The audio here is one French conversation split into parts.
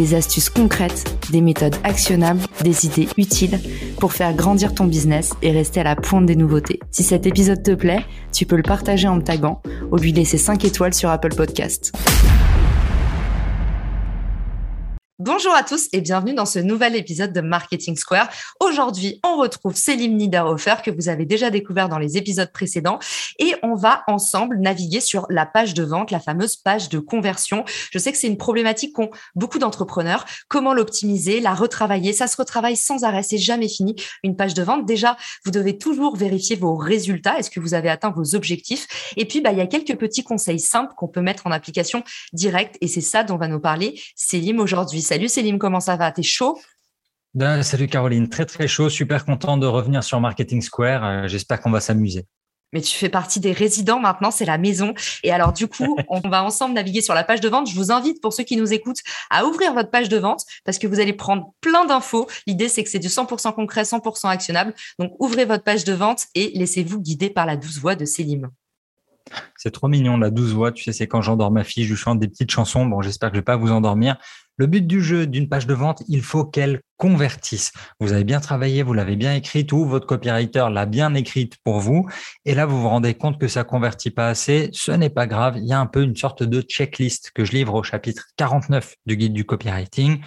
des astuces concrètes, des méthodes actionnables, des idées utiles pour faire grandir ton business et rester à la pointe des nouveautés. Si cet épisode te plaît, tu peux le partager en me taguant ou lui laisser 5 étoiles sur Apple Podcast. Bonjour à tous et bienvenue dans ce nouvel épisode de Marketing Square. Aujourd'hui, on retrouve Céline Niederhofer que vous avez déjà découvert dans les épisodes précédents et on va ensemble naviguer sur la page de vente, la fameuse page de conversion. Je sais que c'est une problématique qu'ont beaucoup d'entrepreneurs. Comment l'optimiser, la retravailler? Ça se retravaille sans arrêt, c'est jamais fini. Une page de vente, déjà, vous devez toujours vérifier vos résultats. Est-ce que vous avez atteint vos objectifs? Et puis, bah, il y a quelques petits conseils simples qu'on peut mettre en application directe et c'est ça dont va nous parler Céline aujourd'hui. Salut Célim, comment ça va? T'es chaud? Ben, Salut Caroline, très très chaud, super content de revenir sur Marketing Square. Euh, j'espère qu'on va s'amuser. Mais tu fais partie des résidents maintenant, c'est la maison. Et alors du coup, on va ensemble naviguer sur la page de vente. Je vous invite, pour ceux qui nous écoutent, à ouvrir votre page de vente parce que vous allez prendre plein d'infos. L'idée, c'est que c'est du 100% concret, 100% actionnable. Donc ouvrez votre page de vente et laissez-vous guider par la douce voix de Célim. C'est trop mignon, la douce voix. Tu sais, c'est quand j'endors ma fille, je lui chante des petites chansons. Bon, j'espère que je vais pas vous endormir. Le but du jeu d'une page de vente, il faut qu'elle convertisse. Vous avez bien travaillé, vous l'avez bien écrite ou votre copywriter l'a bien écrite pour vous. Et là, vous vous rendez compte que ça convertit pas assez. Ce n'est pas grave. Il y a un peu une sorte de checklist que je livre au chapitre 49 du guide du copywriting.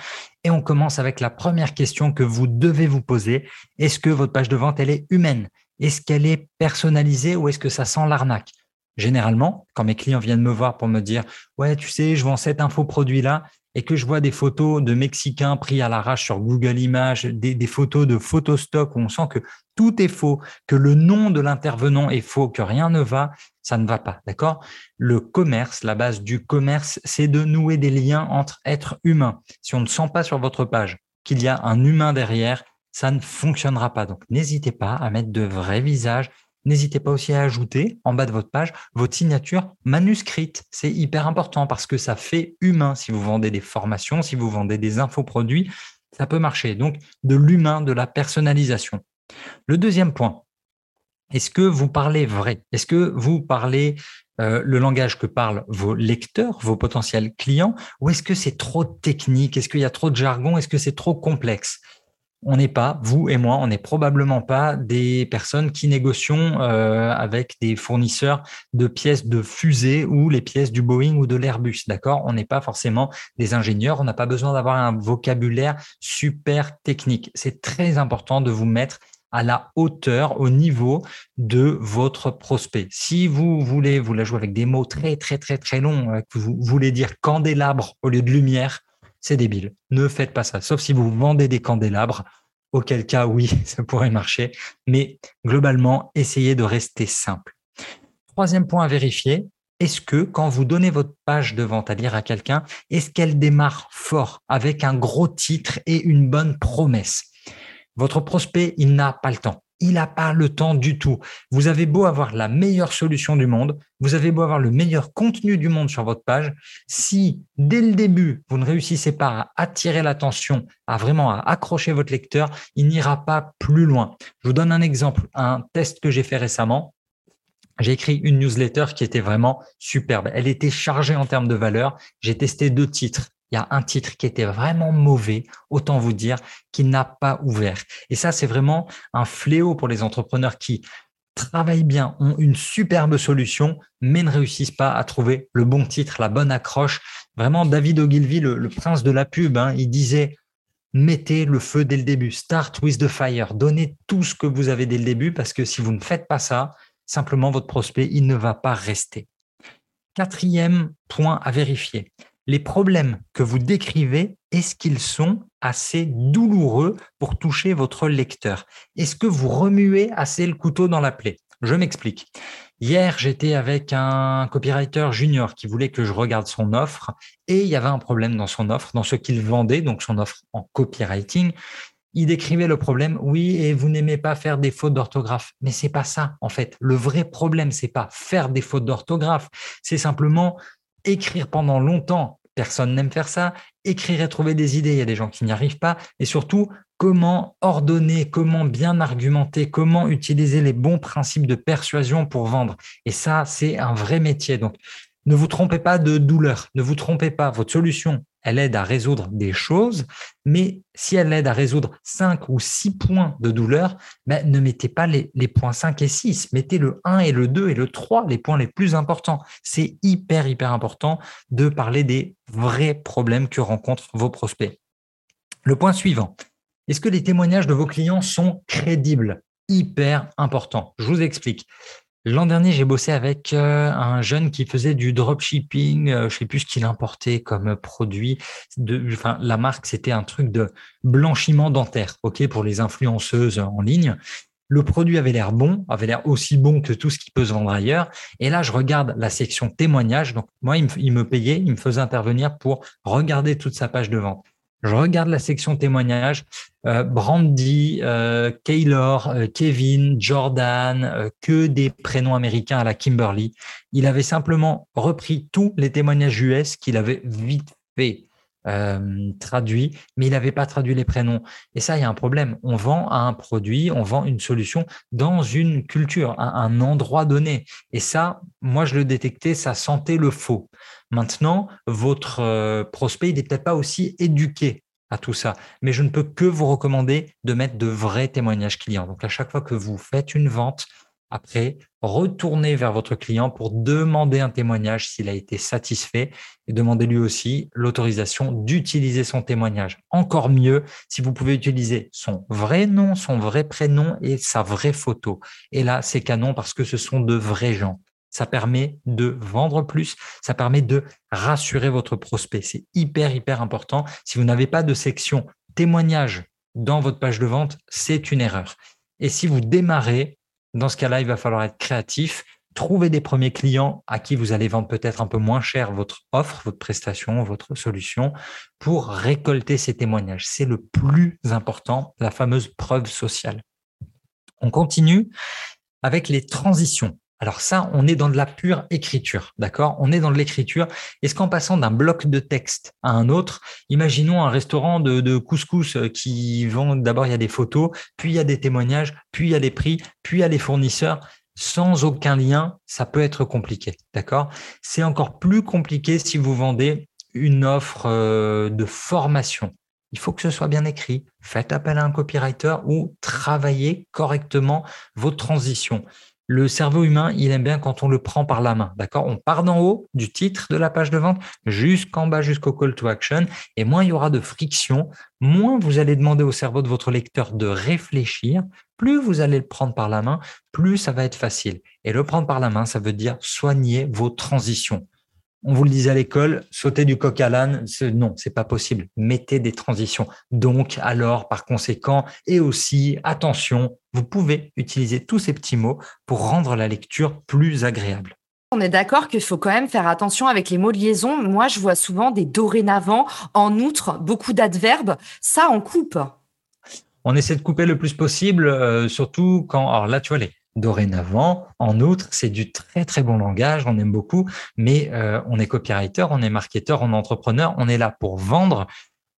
Et on commence avec la première question que vous devez vous poser. Est-ce que votre page de vente, elle est humaine? Est-ce qu'elle est personnalisée ou est-ce que ça sent l'arnaque? Généralement, quand mes clients viennent me voir pour me dire, ouais, tu sais, je vends cet infoproduit là, et que je vois des photos de Mexicains pris à l'arrache sur Google Images, des, photos de photostock où on sent que tout est faux, que le nom de l'intervenant est faux, que rien ne va, ça ne va pas, d'accord? Le commerce, la base du commerce, c'est de nouer des liens entre êtres humains. Si on ne sent pas sur votre page qu'il y a un humain derrière, ça ne fonctionnera pas. Donc, n'hésitez pas à mettre de vrais visages, N'hésitez pas aussi à ajouter en bas de votre page votre signature manuscrite. C'est hyper important parce que ça fait humain. Si vous vendez des formations, si vous vendez des infoproduits, ça peut marcher. Donc, de l'humain, de la personnalisation. Le deuxième point, est-ce que vous parlez vrai? Est-ce que vous parlez euh, le langage que parlent vos lecteurs, vos potentiels clients, ou est-ce que c'est trop technique? Est-ce qu'il y a trop de jargon? Est-ce que c'est trop complexe? On n'est pas, vous et moi, on n'est probablement pas des personnes qui négocions euh, avec des fournisseurs de pièces de fusée ou les pièces du Boeing ou de l'Airbus, d'accord? On n'est pas forcément des ingénieurs, on n'a pas besoin d'avoir un vocabulaire super technique. C'est très important de vous mettre à la hauteur, au niveau de votre prospect. Si vous voulez, vous la jouer avec des mots très, très, très, très longs, euh, que vous voulez dire candélabre au lieu de lumière, c'est débile. Ne faites pas ça, sauf si vous vendez des candélabres, auquel cas, oui, ça pourrait marcher. Mais globalement, essayez de rester simple. Troisième point à vérifier, est-ce que quand vous donnez votre page de vente à lire à quelqu'un, est-ce qu'elle démarre fort avec un gros titre et une bonne promesse? Votre prospect, il n'a pas le temps il n'a pas le temps du tout. Vous avez beau avoir la meilleure solution du monde, vous avez beau avoir le meilleur contenu du monde sur votre page, si dès le début, vous ne réussissez pas à attirer l'attention, à vraiment à accrocher votre lecteur, il n'ira pas plus loin. Je vous donne un exemple, un test que j'ai fait récemment. J'ai écrit une newsletter qui était vraiment superbe. Elle était chargée en termes de valeur. J'ai testé deux titres il y a un titre qui était vraiment mauvais, autant vous dire qu'il n'a pas ouvert. Et ça, c'est vraiment un fléau pour les entrepreneurs qui travaillent bien, ont une superbe solution, mais ne réussissent pas à trouver le bon titre, la bonne accroche. Vraiment, David Ogilvy, le, prince de la pub, hein, il disait mettez le feu dès le début, start with the fire, donnez tout ce que vous avez dès le début, parce que si vous ne faites pas ça, simplement votre prospect, il ne va pas rester. Quatrième point à vérifier, les problèmes que vous décrivez, est-ce qu'ils sont assez douloureux pour toucher votre lecteur? Est-ce que vous remuez assez le couteau dans la plaie? Je m'explique. Hier, j'étais avec un copywriter junior qui voulait que je regarde son offre et il y avait un problème dans son offre, dans ce qu'il vendait, donc son offre en copywriting. Il décrivait le problème, oui, et vous n'aimez pas faire des fautes d'orthographe. Mais c'est pas ça, en fait. Le vrai problème, c'est pas faire des fautes d'orthographe. C'est simplement écrire pendant longtemps. Personne n'aime faire ça. Écrire et trouver des idées. Il y a des gens qui n'y arrivent pas. Et surtout, comment ordonner, comment bien argumenter, comment utiliser les bons principes de persuasion pour vendre. Et ça, c'est un vrai métier. Donc, ne vous trompez pas de douleur. Ne vous trompez pas. Votre solution, elle aide à résoudre des choses, mais si elle aide à résoudre 5 ou 6 points de douleur, ben, ne mettez pas les, les, points 5 et 6, mettez le 1 et le 2 et le 3, les points les plus importants. C'est hyper, hyper important de parler des vrais problèmes que rencontrent vos prospects. Le point suivant, est-ce que les témoignages de vos clients sont crédibles? Hyper important. Je vous explique. L'an dernier, j'ai bossé avec euh, un jeune qui faisait du dropshipping. Euh, je sais plus ce qu'il importait comme produit. Enfin, la marque, c'était un truc de blanchiment dentaire, ok, pour les influenceuses en ligne. Le produit avait l'air bon, avait l'air aussi bon que tout ce qui peut se vendre ailleurs. Et là, je regarde la section témoignages. Donc, moi, il me payait, il me faisait intervenir pour regarder toute sa page de vente. Je regarde la section témoignages. Euh, Brandy, euh, Kaylor, euh, Kevin, Jordan, euh, que des prénoms américains à la Kimberly. Il avait simplement repris tous les témoignages US qu'il avait vite fait traduit, mais il n'avait pas traduit les prénoms. Et ça, il y a un problème. On vend un produit, on vend une solution dans une culture, à un endroit donné. Et ça, moi, je le détectais, ça sentait le faux. Maintenant, votre prospect, il n'est peut-être pas aussi éduqué à tout ça. Mais je ne peux que vous recommander de mettre de vrais témoignages clients. Donc, à chaque fois que vous faites une vente, après, retournez vers votre client pour demander un témoignage s'il a été satisfait et demandez lui aussi l'autorisation d'utiliser son témoignage. Encore mieux si vous pouvez utiliser son vrai nom, son vrai prénom et sa vraie photo. Et là, c'est canon parce que ce sont de vrais gens ça permet de vendre plus, ça permet de rassurer votre prospect. C'est hyper, hyper important. Si vous n'avez pas de section témoignage dans votre page de vente, c'est une erreur. Et si vous démarrez, dans ce cas-là, il va falloir être créatif, trouver des premiers clients à qui vous allez vendre peut-être un peu moins cher votre offre, votre prestation, votre solution pour récolter ces témoignages. C'est le plus important, la fameuse preuve sociale. On continue avec les transitions. Alors ça, on est dans de la pure écriture, d'accord? On est dans de l'écriture. Est-ce qu'en passant d'un bloc de texte à un autre, imaginons un restaurant de, couscous euh, qui vend, d'abord il y a des photos, puis il y a des témoignages, puis il y a les prix, puis il y a les fournisseurs. Sans aucun lien, ça peut être compliqué, d'accord? C'est encore plus compliqué si vous vendez une offre euh, de formation. Il faut que ce soit bien écrit. Faites appel à un copywriter ou travaillez correctement vos transitions le cerveau humain, il aime bien quand on le prend par la main. D'accord? On part d'en haut du titre de la page de vente jusqu'en bas, jusqu'au call to action. Et moins il y aura de friction, moins vous allez demander au cerveau de votre lecteur de réfléchir. Plus vous allez le prendre par la main, plus ça va être facile. Et le prendre par la main, ça veut dire soigner vos transitions on vous le disait à l'école, sauter du coq à l'âne, non, c'est pas possible. Mettez des transitions. Donc, alors, par conséquent, et aussi, attention, vous pouvez utiliser tous ces petits mots pour rendre la lecture plus agréable. On est d'accord qu'il faut quand même faire attention avec les mots de liaison. Moi, je vois souvent des dorénavant, en outre, beaucoup d'adverbes. Ça, on coupe. On essaie de couper le plus possible, euh, surtout quand, alors là, tu vois, les, dorénavant. En outre, c'est du très très bon langage, on aime beaucoup, mais euh, on est copywriter, on est marketeur, on est entrepreneur, on est là pour vendre.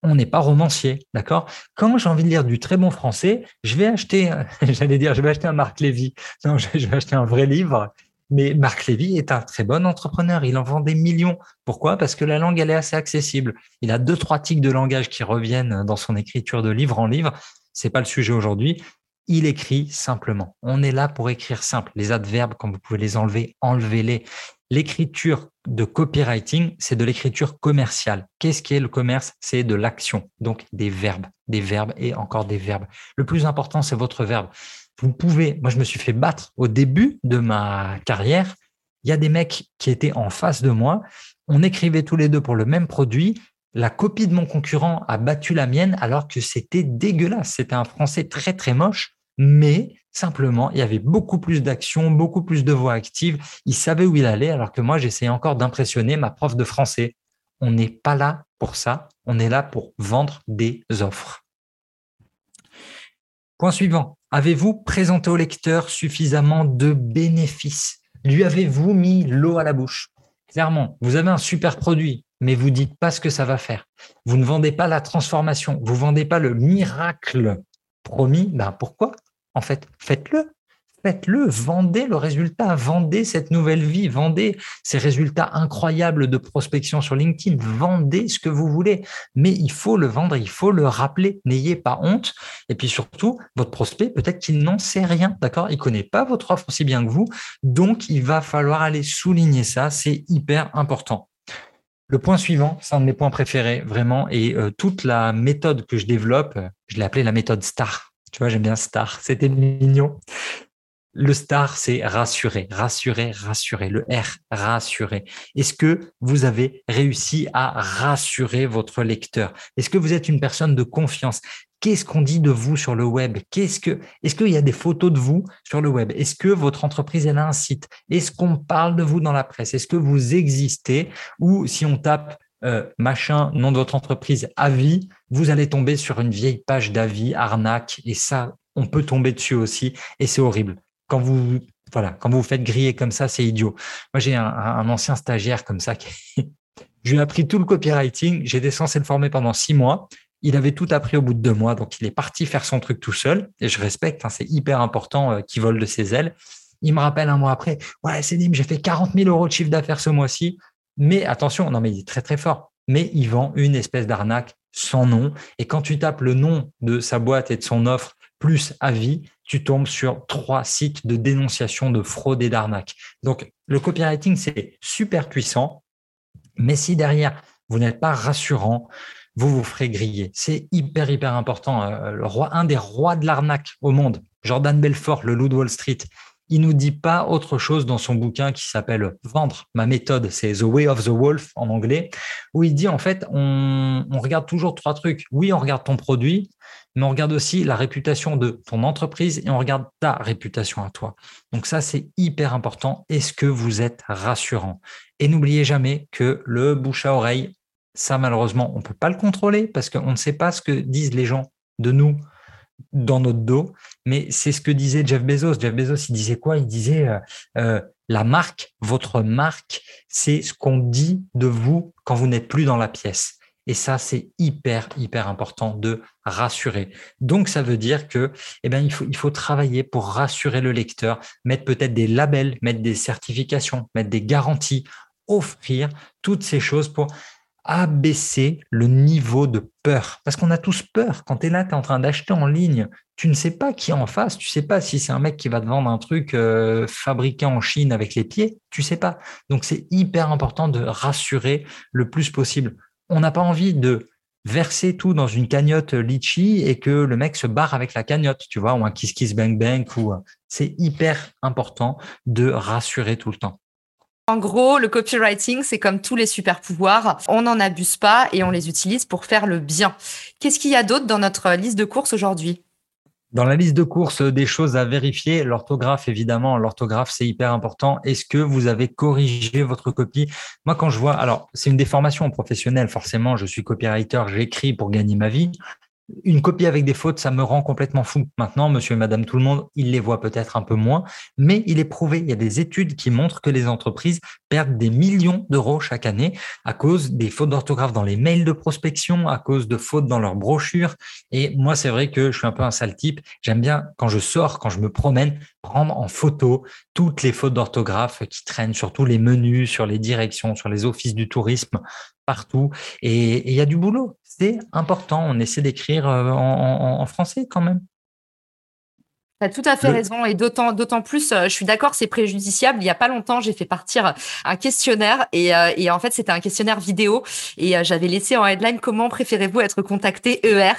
On n'est pas romancier, d'accord? Quand j'ai envie de lire du très bon français, je vais acheter, j'allais dire, je vais acheter un Marc Lévy. Non, je vais acheter un vrai livre. Mais Marc Lévy est un très bon entrepreneur. Il en vend des millions. Pourquoi? Parce que la langue, elle est assez accessible. Il a deux, trois tics de langage qui reviennent dans son écriture de livre en livre. C'est pas le sujet aujourd'hui il écrit simplement. On est là pour écrire simple. Les adverbes, quand vous pouvez les enlever, enlevez-les. L'écriture de copywriting, c'est de l'écriture commerciale. Qu'est-ce qui est le commerce? C'est de l'action, donc des verbes, des verbes et encore des verbes. Le plus important, c'est votre verbe. Vous pouvez, moi je me suis fait battre au début de ma carrière. Il y a des mecs qui étaient en face de moi. On écrivait tous les deux pour le même produit la copie de mon concurrent a battu la mienne alors que c'était dégueulasse. C'était un français très très moche mais simplement, il y avait beaucoup plus d'actions, beaucoup plus de voix actives. Il savait où il allait, alors que moi, j'essayais encore d'impressionner ma prof de français. On n'est pas là pour ça, on est là pour vendre des offres. Point suivant. Avez-vous présenté au lecteur suffisamment de bénéfices? Lui avez-vous mis l'eau à la bouche? Clairement, vous avez un super produit, mais vous dites pas ce que ça va faire. Vous ne vendez pas la transformation, vous vendez pas le miracle promis. Ben pourquoi? En fait, faites-le. Faites-le, vendez le résultat, vendez cette nouvelle vie, vendez ces résultats incroyables de prospection sur LinkedIn, vendez ce que vous voulez, mais il faut le vendre, il faut le rappeler, n'ayez pas honte. Et puis surtout, votre prospect, peut-être qu'il n'en sait rien, d'accord? Il connaît pas votre offre aussi bien que vous, donc il va falloir aller souligner ça, c'est hyper important. Le point suivant, c'est un de mes points préférés, vraiment, et euh, toute la méthode que je développe, je l'ai appelée la méthode STAR. Tu vois, j'aime bien STAR, c'était mignon. Le star, c'est rassurer, rassurer, rassurer. Le R, rassurer. Est-ce que vous avez réussi à rassurer votre lecteur? Est-ce que vous êtes une personne de confiance? Qu'est-ce qu'on dit de vous sur le web? Qu'est-ce que Est-ce qu'il y a des photos de vous sur le web? Est-ce que votre entreprise elle a un site? Est-ce qu'on parle de vous dans la presse? Est-ce que vous existez? Ou si on tape euh, machin, nom de votre entreprise, avis, vous allez tomber sur une vieille page d'avis, arnaque, et ça, on peut tomber dessus aussi, et c'est horrible quand vous voilà, quand vous faites griller comme ça, c'est idiot. Moi, j'ai un, ancien stagiaire comme ça qui je lui ai appris tout le copywriting. J'étais censé le former pendant six mois. Il avait tout appris au bout de deux mois, donc il est parti faire son truc tout seul. Et je respecte, hein, c'est hyper important euh, qu'il vole de ses ailes. Il me rappelle un mois après, ouais, Cédim, j'ai fait 40 000 euros de chiffre d'affaires ce mois-ci. Mais attention, non, mais il est très très fort. Mais il vend une espèce d'arnaque sans nom. Et quand tu tapes le nom de sa boîte et de son offre plus avis, tu tombes sur trois sites de dénonciation de fraude et d'arnaque. Donc, le copywriting, c'est super puissant, mais si derrière, vous n'êtes pas rassurant, vous vous ferez griller. C'est hyper, hyper important. Euh, un des rois de l'arnaque au monde, Jordan Belfort, le loup de Wall Street, il nous dit pas autre chose dans son bouquin qui s'appelle Vendre. Ma méthode, c'est The Way of the Wolf en anglais, où il dit en fait, on, on regarde toujours trois trucs. Oui, on regarde ton produit, mais on regarde aussi la réputation de ton entreprise et on regarde ta réputation à toi. Donc ça, c'est hyper important. Est-ce que vous êtes rassurant? Et n'oubliez jamais que le bouche à oreille, ça malheureusement, on ne peut pas le contrôler parce qu'on ne sait pas ce que disent les gens de nous dans notre dos, mais c'est ce que disait Jeff Bezos. Jeff Bezos, il disait quoi? Il disait euh, euh, la marque, votre marque, c'est ce qu'on dit de vous quand vous n'êtes plus dans la pièce. Et ça, c'est hyper, hyper important de rassurer. Donc, ça veut dire que, eh bien, il faut, il faut travailler pour rassurer le lecteur, mettre peut-être des labels, mettre des certifications, mettre des garanties, offrir toutes ces choses pour abaisser le niveau de peur. Parce qu'on a tous peur. Quand tu es là, tu es en train d'acheter en ligne, tu ne sais pas qui est en face, tu sais pas si c'est un mec qui va te vendre un truc euh, fabriqué en Chine avec les pieds, tu sais pas. Donc c'est hyper important de rassurer le plus possible on n'a pas envie de verser tout dans une cagnotte litchi et que le mec se barre avec la cagnotte, tu vois, ou un kiss kiss bang bang ou c'est hyper important de rassurer tout le temps. En gros, le copywriting, c'est comme tous les super pouvoirs. On n'en abuse pas et on les utilise pour faire le bien. Qu'est-ce qu'il y a d'autre dans notre liste de courses aujourd'hui? Dans la liste de courses, des choses à vérifier. L'orthographe, évidemment, l'orthographe, c'est hyper important. Est-ce que vous avez corrigé votre copie? Moi, quand je vois, alors, c'est une déformation professionnelle, forcément, je suis copywriter, j'écris pour gagner ma vie une copie avec des fautes, ça me rend complètement fou. Maintenant, monsieur et madame tout le monde, ils les voient peut-être un peu moins, mais il est prouvé, il y a des études qui montrent que les entreprises perdent des millions d'euros chaque année à cause des fautes d'orthographe dans les mails de prospection, à cause de fautes dans leurs brochures. Et moi, c'est vrai que je suis un peu un sale type. J'aime bien, quand je sors, quand je me promène, prendre en photo toutes les fautes d'orthographe qui traînent sur tous les menus, sur les directions, sur les offices du tourisme, partout. Et il y a du boulot c'est important. On essaie d'écrire euh, en, français quand même. Tu as tout à fait raison et d'autant, d'autant plus, euh, je suis d'accord, c'est préjudiciable. Il n'y a pas longtemps, j'ai fait partir un questionnaire et, euh, et en fait, c'était un questionnaire vidéo et j'avais laissé en headline comment préférez-vous être contacté ER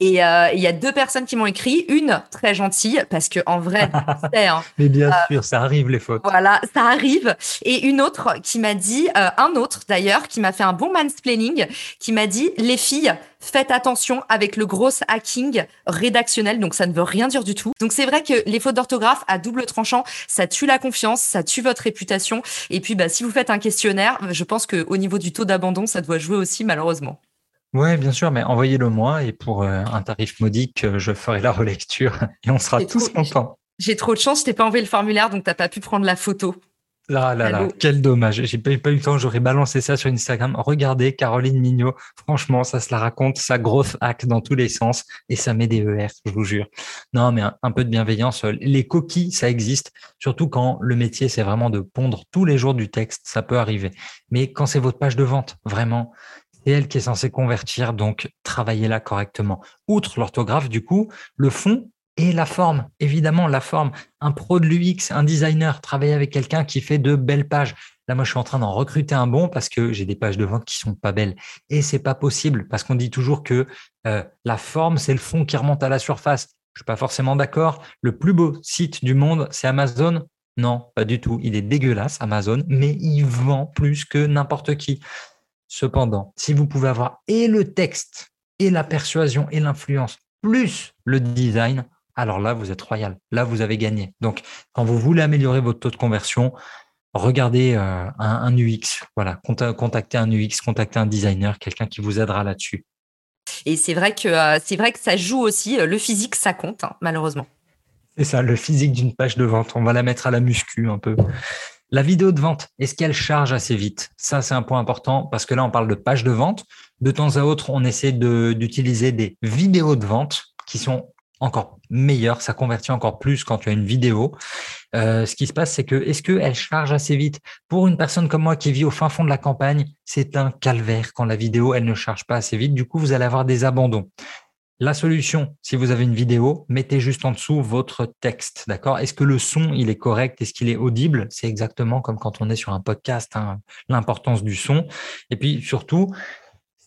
Et euh, il y a deux personnes qui m'ont écrit, une très gentille parce que en vrai, hein, mais bien euh, sûr, ça arrive les fautes. Voilà, ça arrive. Et une autre qui m'a dit, euh, un autre d'ailleurs, qui m'a fait un bon mansplaining, qui m'a dit les filles, faites attention avec le gros hacking rédactionnel, donc ça ne veut rien dire du tout. Donc c'est vrai que les fautes d'orthographe à double tranchant, ça tue la confiance, ça tue votre réputation. Et puis bah si vous faites un questionnaire, je pense que au niveau du taux d'abandon, ça doit jouer aussi malheureusement. Oui, bien sûr, mais envoyez-le moi et pour euh, un tarif modique, euh, je ferai la relecture et on sera tous contents. J'ai trop de chance, je t'ai pas envoyé le formulaire, donc tu n'as pas pu prendre la photo. Là, là, là, quel dommage. J'ai pas, pas eu le temps, j'aurais balancé ça sur Instagram. Regardez Caroline Mignot. Franchement, ça se la raconte, ça grosse hack dans tous les sens et ça met des ER, je vous jure. Non, mais un, peu de bienveillance. Les coquilles, ça existe, surtout quand le métier, c'est vraiment de pondre tous les jours du texte. Ça peut arriver. Mais quand c'est votre page de vente, vraiment, elle qui est censée convertir, donc travaillez-la correctement. Outre l'orthographe, du coup, le fond et la forme, évidemment, la forme. Un pro de l'UX, un designer, travailler avec quelqu'un qui fait de belles pages. Là, moi, je suis en train d'en recruter un bon parce que j'ai des pages de vente qui sont pas belles. Et c'est pas possible parce qu'on dit toujours que euh, la forme, c'est le fond qui remonte à la surface. Je suis pas forcément d'accord. Le plus beau site du monde, c'est Amazon. Non, pas du tout. Il est dégueulasse, Amazon, mais il vend plus que n'importe qui. Cependant, si vous pouvez avoir et le texte, et la persuasion, et l'influence, plus le design, alors là, vous êtes royal. Là, vous avez gagné. Donc, quand vous voulez améliorer votre taux de conversion, regardez euh, un, UX. Voilà, contactez un UX, contactez un designer, quelqu'un qui vous aidera là-dessus. Et c'est vrai que euh, c'est vrai que ça joue aussi. Euh, le physique, ça compte, hein, malheureusement. C'est ça, le physique d'une page de vente. On va la mettre à la muscu un peu. La vidéo de vente, est-ce qu'elle charge assez vite? Ça, c'est un point important parce que là, on parle de page de vente. De temps à autre, on essaie d'utiliser des vidéos de vente qui sont encore meilleures. Ça convertit encore plus quand tu as une vidéo. Euh, ce qui se passe, c'est que est-ce qu'elle charge assez vite? Pour une personne comme moi qui vit au fin fond de la campagne, c'est un calvaire quand la vidéo, elle ne charge pas assez vite. Du coup, vous allez avoir des abandons. La solution, si vous avez une vidéo, mettez juste en dessous votre texte, d'accord? Est-ce que le son, il est correct? Est-ce qu'il est audible? C'est exactement comme quand on est sur un podcast, hein, l'importance du son. Et puis surtout,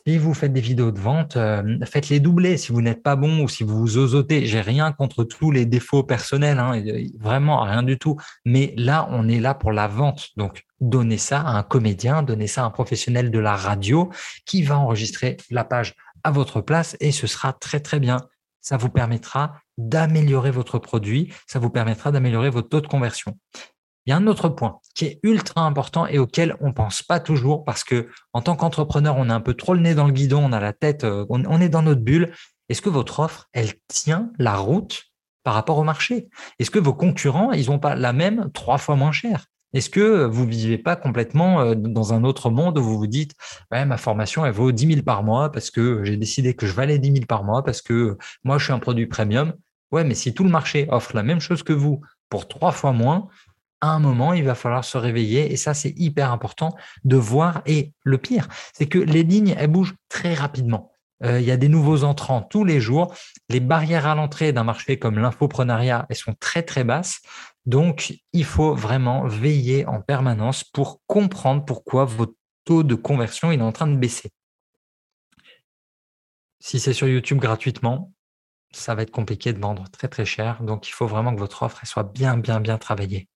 si vous faites des vidéos de vente, euh, faites-les doubler si vous n'êtes pas bon ou si vous vous osotez. J'ai rien contre tous les défauts personnels, hein, vraiment rien du tout. Mais là, on est là pour la vente. Donc, donnez ça à un comédien, donnez ça à un professionnel de la radio qui va enregistrer la page à votre place et ce sera très très bien. Ça vous permettra d'améliorer votre produit, ça vous permettra d'améliorer votre taux de conversion. Il y a un autre point qui est ultra important et auquel on pense pas toujours parce que en tant qu'entrepreneur, on a un peu trop le nez dans le guidon, on a la tête, euh, on est dans notre bulle. Est-ce que votre offre, elle tient la route par rapport au marché? Est-ce que vos concurrents, ils n'ont pas la même trois fois moins cher? Est-ce que vous ne vivez pas complètement euh, dans un autre monde où vous vous dites ouais, ma formation, elle vaut 10 000 par mois parce que j'ai décidé que je valais 10 000 par mois parce que moi, je suis un produit premium. Ouais, mais si tout le marché offre la même chose que vous pour trois fois moins, à un moment, il va falloir se réveiller. Et ça, c'est hyper important de voir. Et le pire, c'est que les lignes, elles bougent très rapidement. Euh, il y a des nouveaux entrants tous les jours. Les barrières à l'entrée d'un marché comme l'infoprenariat, elles sont très, très basses. Donc, il faut vraiment veiller en permanence pour comprendre pourquoi votre taux de conversion est en train de baisser. Si c'est sur YouTube gratuitement, ça va être compliqué de vendre très très cher. Donc, il faut vraiment que votre offre soit bien, bien, bien travaillée.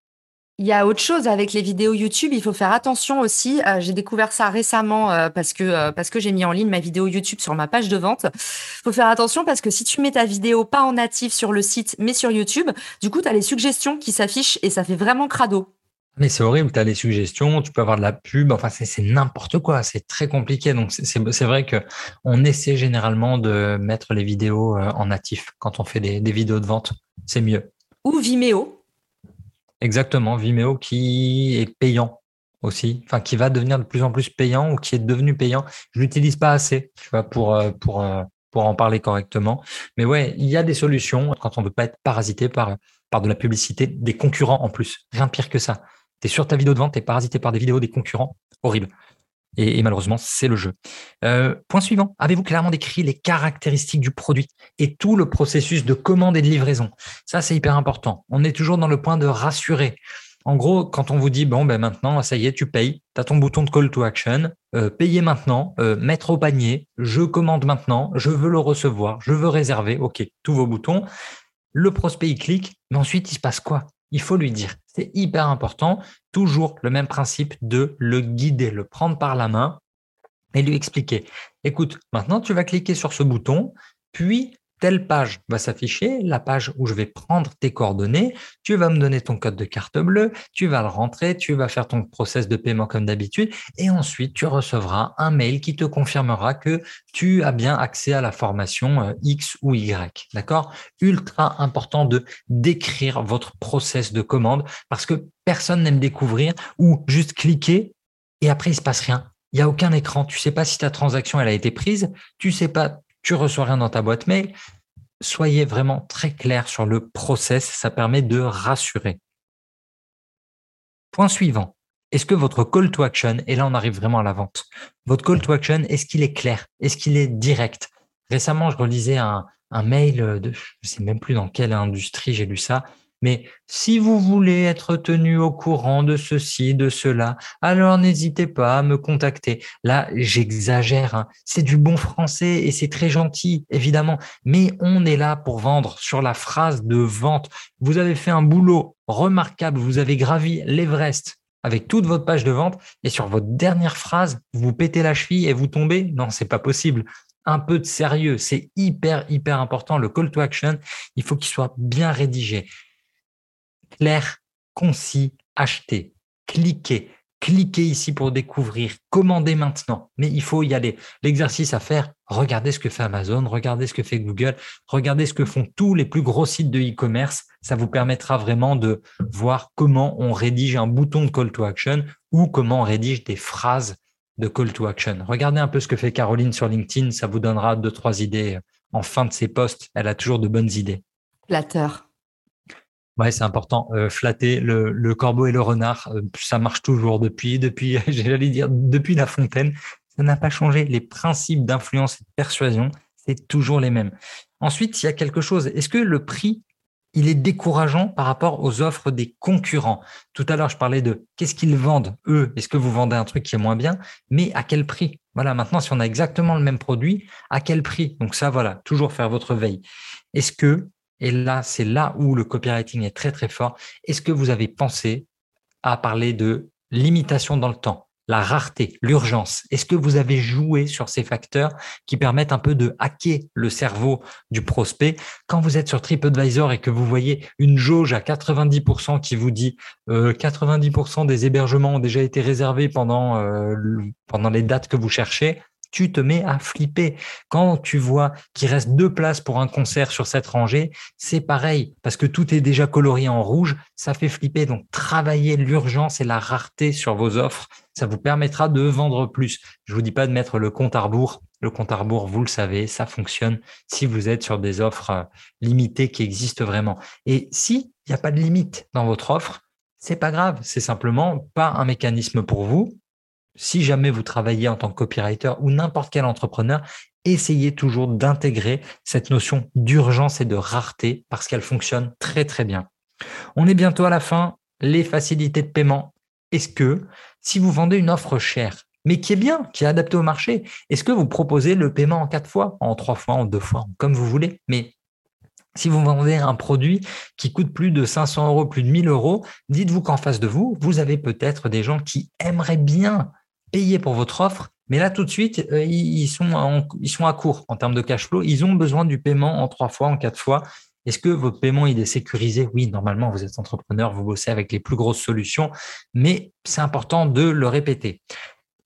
Il y a autre chose avec les vidéos YouTube, il faut faire attention aussi. Euh, j'ai découvert ça récemment euh, parce que euh, parce que j'ai mis en ligne ma vidéo YouTube sur ma page de vente. Il faut faire attention parce que si tu mets ta vidéo pas en natif sur le site mais sur YouTube, du coup tu as les suggestions qui s'affichent et ça fait vraiment crado. Mais c'est horrible, tu as les suggestions, tu peux avoir de la pub, enfin c'est n'importe quoi, c'est très compliqué. Donc c'est vrai que on essaie généralement de mettre les vidéos en natif quand on fait des, des vidéos de vente, c'est mieux. Ou Vimeo, Exactement, Vimeo qui est payant aussi, enfin qui va devenir de plus en plus payant ou qui est devenu payant. Je l'utilise pas assez, tu vois, pour euh, pour euh, pour en parler correctement. Mais ouais, il y a des solutions quand on veut pas être parasité par par de la publicité des concurrents en plus. Rien de pire que ça. Tu es sur ta vidéo de vente, tu es parasité par des vidéos des concurrents. Horrible. Et, malheureusement, c'est le jeu. Euh, point suivant, avez-vous clairement décrit les caractéristiques du produit et tout le processus de commande et de livraison? Ça, c'est hyper important. On est toujours dans le point de rassurer. En gros, quand on vous dit, bon, ben maintenant, ça y est, tu payes, tu as ton bouton de call to action, euh, payer maintenant, euh, mettre au panier, je commande maintenant, je veux le recevoir, je veux réserver, OK, tous vos boutons. Le prospect, il clique, mais ensuite, il se passe quoi? Il faut lui dire. C'est hyper important. Toujours le même principe de le guider, le prendre par la main et lui expliquer. Écoute, maintenant, tu vas cliquer sur ce bouton, puis telle page va s'afficher, la page où je vais prendre tes coordonnées, tu vas me donner ton code de carte bleue, tu vas le rentrer, tu vas faire ton process de paiement comme d'habitude, et ensuite tu recevras un mail qui te confirmera que tu as bien accès à la formation euh, X ou Y. D'accord? Ultra important de décrire votre process de commande parce que personne n'aime découvrir ou juste cliquer et après il se passe rien. Il n'y a aucun écran. Tu sais pas si ta transaction a été prise. Tu sais pas tu reçois rien dans ta boîte mail. Soyez vraiment très clair sur le process, ça permet de rassurer. Point suivant. Est-ce que votre call to action, et là on arrive vraiment à la vente, votre call to action, est-ce qu'il est clair? Est-ce qu'il est direct? Récemment, je relisais un, mail je ne sais même plus dans quelle industrie j'ai lu ça, mais si vous voulez être tenu au courant de ceci, de cela, alors n'hésitez pas à me contacter. Là, j'exagère. Hein. C'est du bon français et c'est très gentil, évidemment. Mais on est là pour vendre sur la phrase de vente. Vous avez fait un boulot remarquable. Vous avez gravi l'Everest avec toute votre page de vente et sur votre dernière phrase, vous pétez la cheville et vous tombez. Non, c'est pas possible un peu de sérieux. C'est hyper, hyper important. Le call to action, il faut qu'il soit bien rédigé clair, concis, acheter, cliquez, cliquez ici pour découvrir, commandez maintenant. Mais il faut y aller. L'exercice à faire, regardez ce que fait Amazon, regardez ce que fait Google, regardez ce que font tous les plus gros sites de e-commerce. Ça vous permettra vraiment de voir comment on rédige un bouton de call to action ou comment on rédige des phrases de call to action. Regardez un peu ce que fait Caroline sur LinkedIn, ça vous donnera deux, trois idées en fin de ses posts. Elle a toujours de bonnes idées. Flatteur. Ouais, c'est important. Euh, flatter le, corbeau et le renard, euh, ça marche toujours depuis, depuis, j'allais dire, depuis La Fontaine. Ça n'a pas changé. Les principes d'influence et de persuasion, c'est toujours les mêmes. Ensuite, il y a quelque chose. Est-ce que le prix, il est décourageant par rapport aux offres des concurrents? Tout à l'heure, je parlais de qu'est-ce qu'ils vendent, eux? Est-ce que vous vendez un truc qui est moins bien? Mais à quel prix? Voilà, maintenant, si on a exactement le même produit, à quel prix? Donc ça, voilà, toujours faire votre veille. Est-ce que et là, c'est là où le copywriting est très très fort. Est-ce que vous avez pensé à parler de limitation dans le temps, la rareté, l'urgence? Est-ce que vous avez joué sur ces facteurs qui permettent un peu de hacker le cerveau du prospect? Quand vous êtes sur TripAdvisor et que vous voyez une jauge à 90% qui vous dit euh, 90% des hébergements ont déjà été réservés pendant, euh, pendant les dates que vous cherchez, tu te mets à flipper. Quand tu vois qu'il reste deux places pour un concert sur cette rangée, c'est pareil, parce que tout est déjà colorié en rouge, ça fait flipper. Donc, travaillez l'urgence et la rareté sur vos offres. Ça vous permettra de vendre plus. Je vous dis pas de mettre le compte à rebours. Le compte à rebours, vous le savez, ça fonctionne si vous êtes sur des offres euh, limitées qui existent vraiment. Et s'il n'y a pas de limite dans votre offre, c'est pas grave. C'est simplement pas un mécanisme pour vous si jamais vous travaillez en tant que copywriter ou n'importe quel entrepreneur, essayez toujours d'intégrer cette notion d'urgence et de rareté parce qu'elle fonctionne très très bien. On est bientôt à la fin. Les facilités de paiement. Est-ce que si vous vendez une offre chère, mais qui est bien, qui est adaptée au marché, est-ce que vous proposez le paiement en quatre fois, en trois fois, en deux fois, comme vous voulez? Mais si vous vendez un produit qui coûte plus de 500 euros, plus de 1000 euros, dites-vous qu'en face de vous, vous avez peut-être des gens qui aimeraient bien payer pour votre offre, mais là, tout de suite, euh, ils, sont ils sont à court en termes de cash flow. Ils ont besoin du paiement en trois fois, en quatre fois. Est-ce que votre paiement est sécurisé? Oui, normalement, vous êtes entrepreneur, vous bossez avec les plus grosses solutions, mais c'est important de le répéter.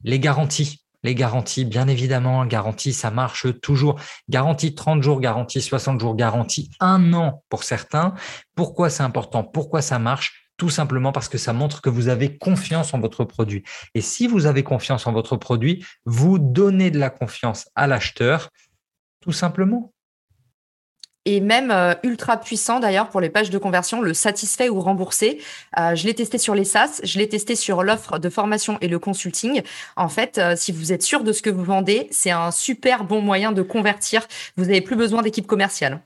Les garanties. Les garanties, bien évidemment, garantie, ça marche toujours. Garantie 30 jours, garantie 60 jours, garantie un an pour certains. Pourquoi c'est important? Pourquoi ça marche? Tout simplement parce que ça montre que vous avez confiance en votre produit. Et si vous avez confiance en votre produit, vous donnez de la confiance à l'acheteur, tout simplement. Et même euh, ultra puissant d'ailleurs pour les pages de conversion, le satisfait ou remboursé. Euh, je l'ai testé sur les SaaS, je l'ai testé sur l'offre de formation et le consulting. En fait, euh, si vous êtes sûr de ce que vous vendez, c'est un super bon moyen de convertir. Vous n'avez plus besoin d'équipe commerciale.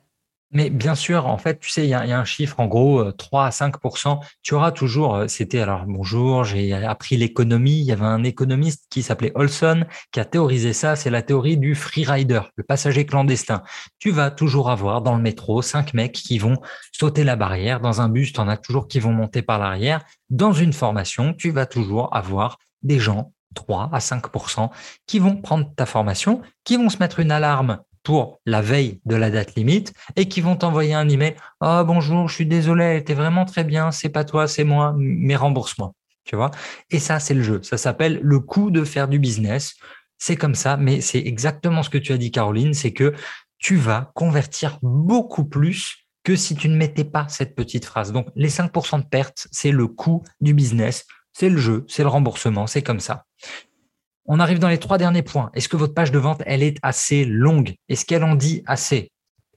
Mais bien sûr, en fait, tu sais, il y, a un chiffre, en gros, 3 euh, à 5% Tu auras toujours, euh, c'était, alors bonjour, j'ai appris l'économie. Il y avait un économiste qui s'appelait Olson qui a théorisé ça. C'est la théorie du freerider, le passager clandestin. Tu vas toujours avoir dans le métro cinq mecs qui vont sauter la barrière. Dans un bus, tu en as toujours qui vont monter par l'arrière. Dans une formation, tu vas toujours avoir des gens 3 à 5% qui vont prendre ta formation, qui vont se mettre une alarme pour la veille de la date limite et qui vont t'envoyer un email. Ah bonjour, je suis désolé, était vraiment très bien, c'est pas toi, c'est moi, mais rembourse-moi. Tu vois? Et ça, c'est le jeu. Ça s'appelle le coût de faire du business. C'est comme ça, mais c'est exactement ce que tu as dit, Caroline, c'est que tu vas convertir beaucoup plus que si tu ne mettais pas cette petite phrase. Donc, les 5% de perte, c'est le coût du business, c'est le jeu, c'est le remboursement, c'est comme ça. On arrive dans les trois derniers points. Est-ce que votre page de vente, elle est assez longue? Est-ce qu'elle en dit assez?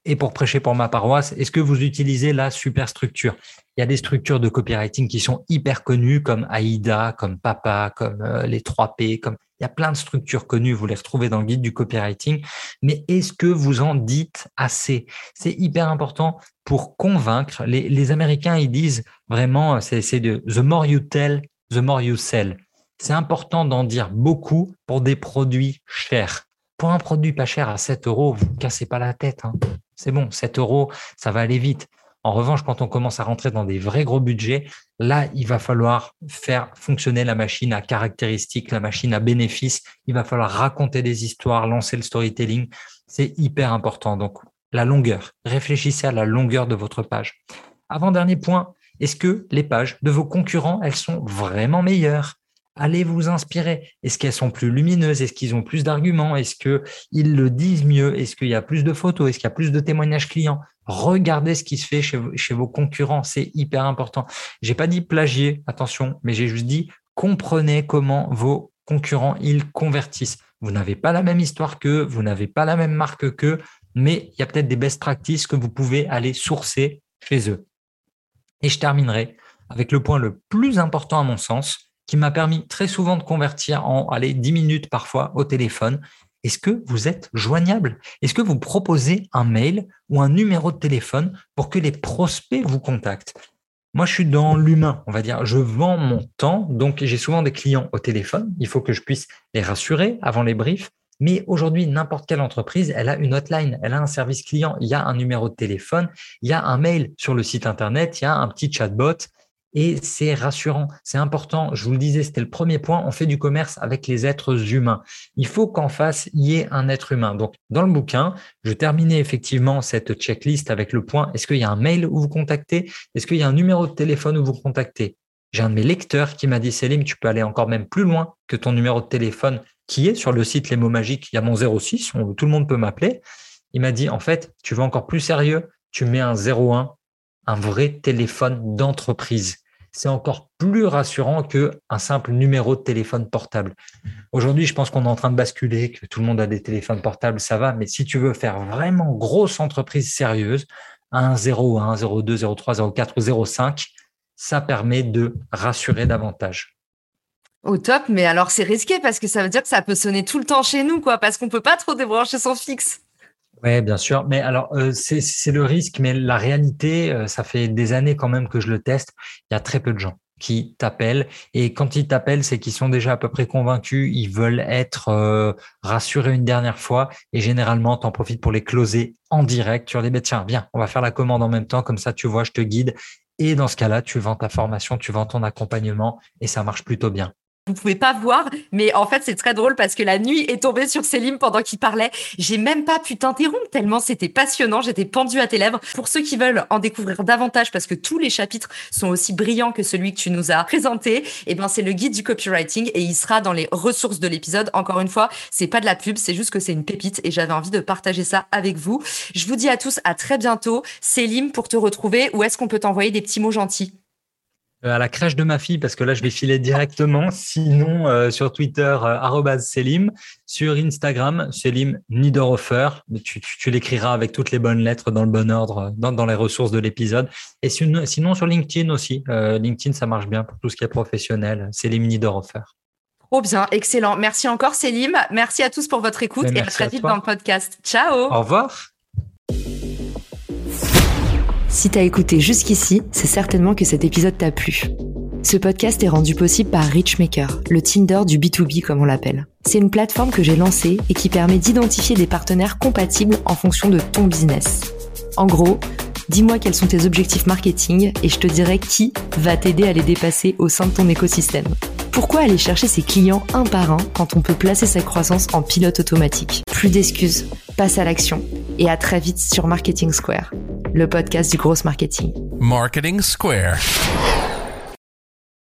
Et pour prêcher pour ma paroisse, est-ce que vous utilisez la superstructure? Il y a des structures de copywriting qui sont hyper connues, comme AIDA, comme Papa, comme euh, les 3P, comme il y a plein de structures connues, vous les retrouvez dans le guide du copywriting. Mais est-ce que vous en dites assez? C'est hyper important pour convaincre. Les, les Américains, ils disent vraiment, c'est de the more you tell, the more you sell c'est important d'en dire beaucoup pour des produits chers. Pour un produit pas cher à 7 euros, vous ne cassez pas la tête. Hein. C'est bon, 7 euros, ça va aller vite. En revanche, quand on commence à rentrer dans des vrais gros budgets, là, il va falloir faire fonctionner la machine à caractéristiques, la machine à bénéfices. Il va falloir raconter des histoires, lancer le storytelling. C'est hyper important. Donc, la longueur. Réfléchissez à la longueur de votre page. Avant-dernier point, est-ce que les pages de vos concurrents, elles sont vraiment meilleures? Allez vous inspirer. Est-ce qu'elles sont plus lumineuses? Est-ce qu'ils ont plus d'arguments? Est-ce qu'ils le disent mieux? Est-ce qu'il y a plus de photos? Est-ce qu'il y a plus de témoignages clients? Regardez ce qui se fait chez, vos concurrents, c'est hyper important. J'ai pas dit plagier, attention, mais j'ai juste dit comprenez comment vos concurrents ils convertissent. Vous n'avez pas la même histoire qu'eux, vous n'avez pas la même marque qu'eux, mais il y a peut-être des best practices que vous pouvez aller sourcer chez eux. Et je terminerai avec le point le plus important à mon sens, qui m'a permis très souvent de convertir en allez, 10 minutes parfois au téléphone. Est-ce que vous êtes joignable? Est-ce que vous proposez un mail ou un numéro de téléphone pour que les prospects vous contactent? Moi, je suis dans l'humain, on va dire. Je vends mon temps, donc j'ai souvent des clients au téléphone. Il faut que je puisse les rassurer avant les briefs. Mais aujourd'hui, n'importe quelle entreprise, elle a une hotline, elle a un service client, il y a un numéro de téléphone, il y a un mail sur le site internet, il y a un petit chatbot, et c'est rassurant, c'est important. Je vous le disais, c'était le premier point. On fait du commerce avec les êtres humains. Il faut qu'en face, il y ait un être humain. Donc, dans le bouquin, je terminais effectivement cette checklist avec le point est-ce qu'il y a un mail où vous contactez Est-ce qu'il y a un numéro de téléphone où vous contactez J'ai un de mes lecteurs qui m'a dit Célim, tu peux aller encore même plus loin que ton numéro de téléphone qui est sur le site Les mots magiques. Il y a mon 06, tout le monde peut m'appeler. Il m'a dit en fait, tu veux encore plus sérieux Tu mets un 01 un vrai téléphone d'entreprise c'est encore plus rassurant qu'un simple numéro de téléphone portable. Aujourd'hui, je pense qu'on est en train de basculer, que tout le monde a des téléphones portables, ça va, mais si tu veux faire vraiment grosse entreprise sérieuse, un 01, 02, 03, 04 ou 05, ça permet de rassurer davantage. Au top, mais alors c'est risqué parce que ça veut dire que ça peut sonner tout le temps chez nous, quoi, parce qu'on peut pas trop débrancher son fixe. Oui, bien sûr. Mais alors, euh, c'est le risque, mais la réalité, euh, ça fait des années quand même que je le teste. Il y a très peu de gens qui t'appellent. Et quand ils t'appellent, c'est qu'ils sont déjà à peu près convaincus. Ils veulent être euh, rassurés une dernière fois. Et généralement, tu en profites pour les closer en direct. Tu leur dis, bah, tiens, viens, on va faire la commande en même temps. Comme ça, tu vois, je te guide. Et dans ce cas-là, tu vends ta formation, tu vends ton accompagnement et ça marche plutôt bien. Vous pouvez pas voir, mais en fait, c'est très drôle parce que la nuit est tombée sur Célim pendant qu'il parlait. J'ai même pas pu t'interrompre tellement c'était passionnant. J'étais pendue à tes lèvres. Pour ceux qui veulent en découvrir davantage, parce que tous les chapitres sont aussi brillants que celui que tu nous as présenté, eh ben, c'est le guide du copywriting et il sera dans les ressources de l'épisode. Encore une fois, c'est pas de la pub, c'est juste que c'est une pépite et j'avais envie de partager ça avec vous. Je vous dis à tous à très bientôt. Célim, pour te retrouver, où est-ce qu'on peut t'envoyer des petits mots gentils? Euh, à la crèche de ma fille parce que là je vais filer directement. Sinon euh, sur Twitter euh, @selim, sur Instagram Selim Niederhofer. Tu, tu, l'écriras avec toutes les bonnes lettres dans le bon ordre dans, dans les ressources de l'épisode. Et sinon, sinon, sur LinkedIn aussi. LinkedIn ça marche bien pour tout ce qui est professionnel. Selim Niederhofer. Trop bien, excellent. Merci encore Selim. Merci à tous pour votre écoute et à très vite dans le podcast. Ciao. Au revoir. Si t'as écouté jusqu'ici, c'est certainement que cet épisode t'a plu. Ce podcast est rendu possible par Richmaker, le Tinder du B2B comme on l'appelle. C'est une plateforme que j'ai lancée et qui permet d'identifier des partenaires compatibles en fonction de ton business. En gros, dis-moi quels sont tes objectifs marketing et je te dirai qui va t'aider à les dépasser au sein de ton écosystème. Pourquoi aller chercher ses clients un par un quand on peut placer sa croissance en pilote automatique? Plus d'excuses, passe à l'action et à très vite sur Marketing Square, le podcast du gros marketing. Marketing Square.